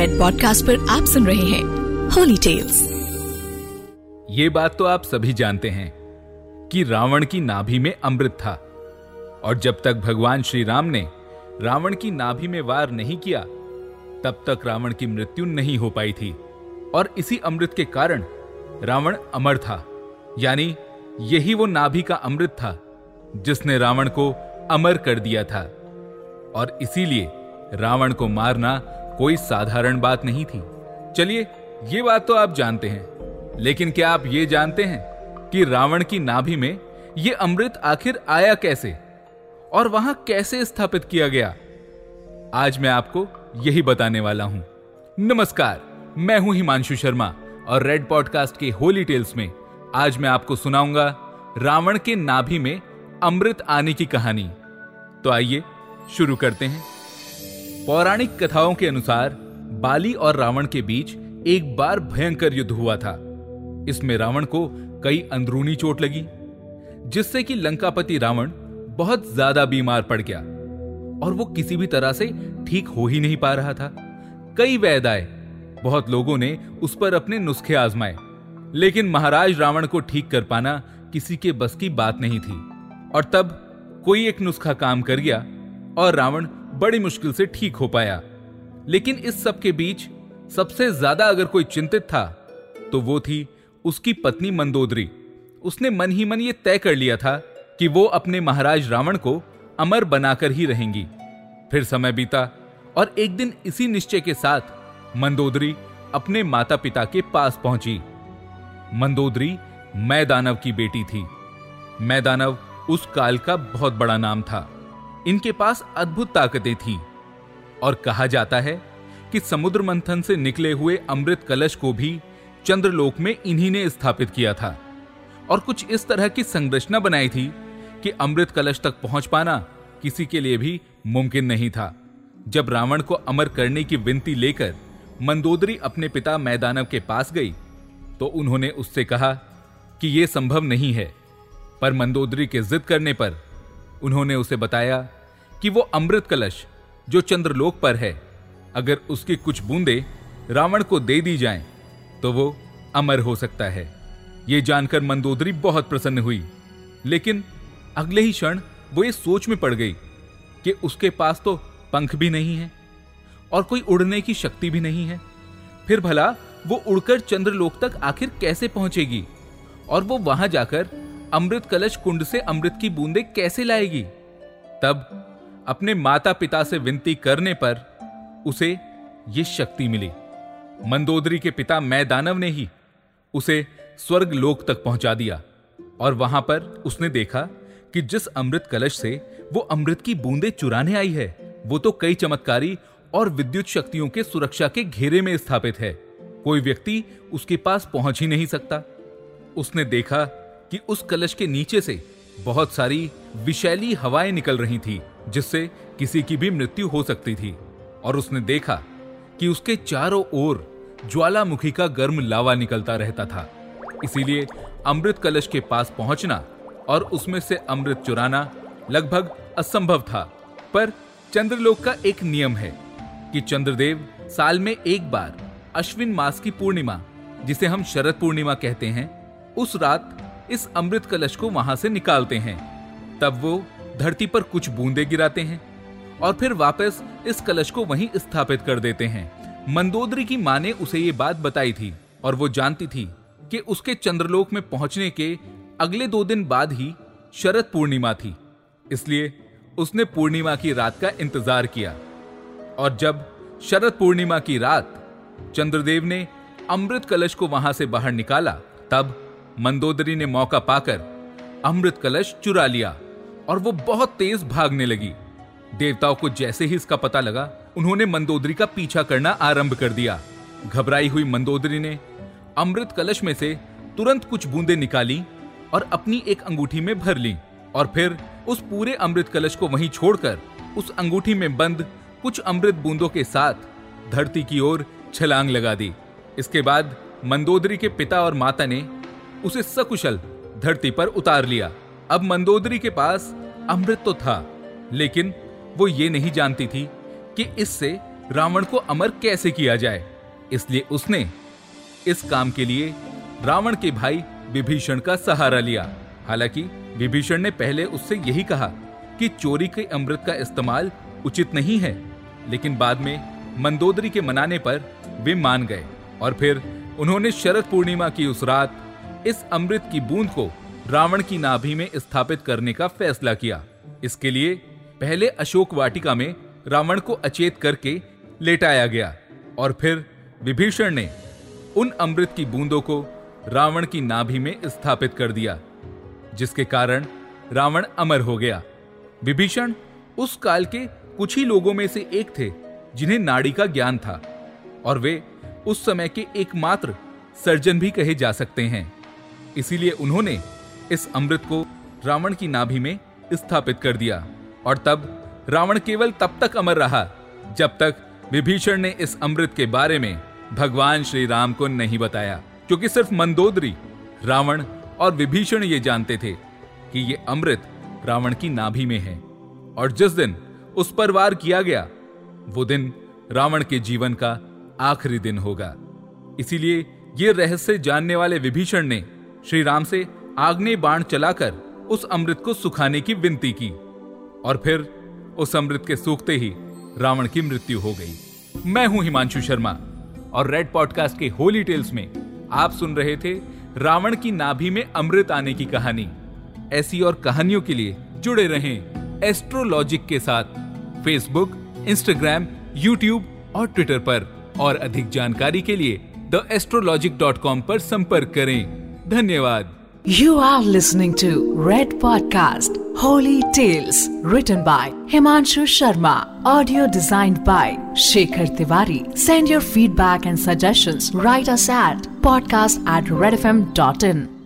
Red podcast पर आप सुन रहे हैं होली टेल्स ये बात तो आप सभी जानते हैं कि रावण की नाभि में अमृत था। और जब तक भगवान श्री राम ने रावण की नाभि में वार नहीं किया, तब तक रावण की मृत्यु नहीं हो पाई थी। और इसी अमृत के कारण रावण अमर था। यानी यही वो नाभि का अमृत था, जिसने रावण को अमर कर दिया था। और इसीलिए रावण को मारना कोई साधारण बात नहीं थी। चलिए, ये बात तो आप जानते हैं। लेकिन क्या आप ये जानते हैं कि रावण की नाभि में यह अमृत आखिर आया कैसे? और वहाँ कैसे स्थापित किया गया? आज मैं आपको यही बताने वाला हूँ। नमस्कार, मैं हूँ हिमांशु शर्मा और रेड पॉडकास्ट के होली टेल्स में आज मैं आपको सुनाऊँगा रावण के नाभि में अमृत आने की कहानी। तो आइए, शुरू करते हैं। पौराणिक कथाओं के अनुसार, बाली और रावण के बीच एक बार भयंकर युद्ध हुआ था। इसमें रावण को कई अंदरूनी चोट लगी, जिससे कि लंकापति रावण बहुत ज़्यादा बीमार पड़ गया और वो किसी भी तरह से ठीक हो ही नहीं पा रहा था। कई वैद आए, बहुत लोगों ने उस पर अपने नुस्खे आजमाए, लेकिन महाराज रावण को ठीक कर पाना किसी के बस की बात नहीं थी। और तब कोई एक नुस्खा काम कर गया और रावण बड़ी मुश्किल से ठीक हो पाया। लेकिन इस सब के बीच सबसे ज़्यादा अगर कोई चिंतित था तो वो थी उसकी पत्नी मंदोदरी। उसने मन ही मन ये तय कर लिया था कि वो अपने महाराज रावण को अमर बनाकर ही रहेंगी। फिर समय बीता और एक दिन इसी निश्चय के साथ मंदोदरी अपने माता पिता के पास पहुँची। मंदोदरी मैदानव की बेटी थी। मैदानव उस काल का बहुत बड़ा नाम था। इनके पास अद्भुत ताकतें थी और कहा जाता है कि समुद्र मंथन से निकले हुए अमृत कलश को भी चंद्रलोक में इन्हीं ने स्थापित किया था। और कुछ इस तरह की संरचना बनाई थी कि अमृत कलश तक पहुँच पाना किसी के लिए भी मुमकिन नहीं था। जब रावण को अमर करने की विनती लेकर मंदोदरी अपने पिता मैदानव के पास गई तो उन्होंने उससे कहा कि यह संभव नहीं है, पर मंदोदरी के जिद करने पर उन्होंने उसे बताया कि वो अमृत कलश जो चंद्रलोक पर है अगर उसकी कुछ बूंदे रावण को दे दी जाएँ, तो वो अमर हो सकता है। ये जानकर मंदोदरी बहुत प्रसन्न हुई। लेकिन अगले ही क्षण वो ये सोच में पड़ गई कि उसके पास तो पंख भी नहीं है और कोई उड़ने की शक्ति भी नहीं है। फिर भला वो उड़कर चंद्रलोक तक आखिर कैसे पहुंचेगी और वो वहाँ जाकर अमृत कलश कुंड से अमृत की बूंदे कैसे लाएगी? तब अपने माता पिता से विनती करने पर उसे ये शक्ति मिली। मंदोदरी के पिता मैं दानव ने ही उसे स्वर्ग लोक तक पहुँचा दिया और वहाँ पर उसने देखा कि जिस अमृत कलश से वो अमृत की बूंदे चुराने आई है, वो तो कई चमत्कारी और विद्युत शक्तियों के सुरक्षा के घेरे में स्थापित है। कोई व्यक्ति उसके पास पहुँच ही नहीं सकता। उसने देखा कि उस कलश के नीचे से बहुत सारी विशैली हवाएँ निकल रही थी, जिससे किसी की भी मृत्यु हो सकती थी। और उसने देखा कि उसके चारों ओर ज्वालामुखी का गर्म लावा निकलता रहता था। इसीलिए अमृत कलश के पास पहुँचना और उसमें से अमृत चुराना लगभग असंभव था। पर चंद्रलोक का एक नियम है कि चंद्रदेव साल में एक बार अश्विन मास की पूर्णिमा, जिसे हम शरद पूर्णिमा कहते हैं, उस रात इस अमृत कलश को वहाँ से निकालते हैं। तब वो धरती पर कुछ बूंदे गिराते हैं और फिर वापस इस कलश को वहीं स्थापित कर देते हैं। मंदोदरी की माँ ने उसे ये बात बताई थी और वो जानती थी कि उसके चंद्रलोक में पहुँचने के अगले दो दिन बाद ही शरद पूर्णिमा थी। इसलिए उसने पूर्णिमा की रात का इंतज़ार किया और जब शरद पूर्णिमा की रात चंद्रदेव ने अमृत कलश को वहाँ से बाहर निकाला, तब मंदोदरी ने मौका पाकर अमृत कलश चुरा लिया और वो बहुत तेज भागने लगी। देवताओं को जैसे ही इसका पता लगा, उन्होंने मंदोदरी का पीछा करना आरंभ कर दिया। घबराई हुई मंदोदरी ने अमृत कलश में से तुरंत कुछ बूंदे निकाली और अपनी एक अंगूठी में भर ली और फिर उस पूरे अमृत कलश को वहीं छोड़कर उस अंगूठी में बंद कुछ अमृत बूंदों के साथ धरती की ओर छलांग लगा दी। इसके बाद मंदोदरी के पिता और माता ने उसे सकुशल धरती पर उतार लिया। अब मंदोदरी के पास अमृत तो था, लेकिन वो ये नहीं जानती थी कि इससे रावण को अमर कैसे किया जाए। इसलिए उसने इस काम के लिए रावण के भाई विभीषण का सहारा लिया। हालाँकि विभीषण ने पहले उससे यही कहा कि चोरी के अमृत का इस्तेमाल उचित नहीं है, लेकिन बाद में मंदोदरी के मनाने पर वे मान गए और फिर उन्होंने शरद पूर्णिमा की उस रात इस अमृत की बूंद को रावण की नाभि में स्थापित करने का फैसला किया। इसके लिए पहले अशोक वाटिका में रावण को अचेत करके लेटाया गया और फिर विभीषण ने उन अमृत की बूंदों को रावण की नाभि में स्थापित कर दिया, जिसके कारण रावण अमर हो गया। विभीषण उस काल के कुछ ही लोगों में से एक थे, जिन्हें नाड़ी का ज्ञान था, और वे उस समय के एकमात्र सर्जन भी कहे जा सकते हैं। इसीलिए उन्होंने इस अमृत को रावण की नाभि में स्थापित कर दिया। और तब रावण केवल तब तक अमर रहा, जब तक विभीषण ने इस अमृत के बारे में भगवान श्री राम को नहीं बताया। क्योंकि सिर्फ़ मंदोदरी, रावण और विभीषण ये जानते थे कि ये अमृत रावण की नाभि में है। और जिस दिन उस पर वार किया गया, वो दिन रावण के जीवन का आखिरी दिन होगा। इसीलिए ये रहस्य जानने वाले विभीषण ने श्री राम से आग्ने बाण चलाकर उस अमृत को सुखाने की विनती की और फिर उस अमृत के सूखते ही रावण की मृत्यु हो गई। मैं हूँ हिमांशु शर्मा और रेड पॉडकास्ट के होली टेल्स में आप सुन रहे थे रावण की नाभि में अमृत आने की कहानी। ऐसी और कहानियों के लिए जुड़े रहें एस्ट्रोलॉजिक के साथ फेसबुक इंस्टाग्राम यूट्यूब और ट्विटर पर। और अधिक जानकारी के लिए द एस्ट्रोलॉजिक डॉट कॉम पर संपर्क करें। धन्यवाद You are listening to Red Podcast Holy Tales written by Himanshu Sharma. Audio designed by Shekhar Tiwari. Send your feedback and suggestions. Write us at podcast at redfm.in.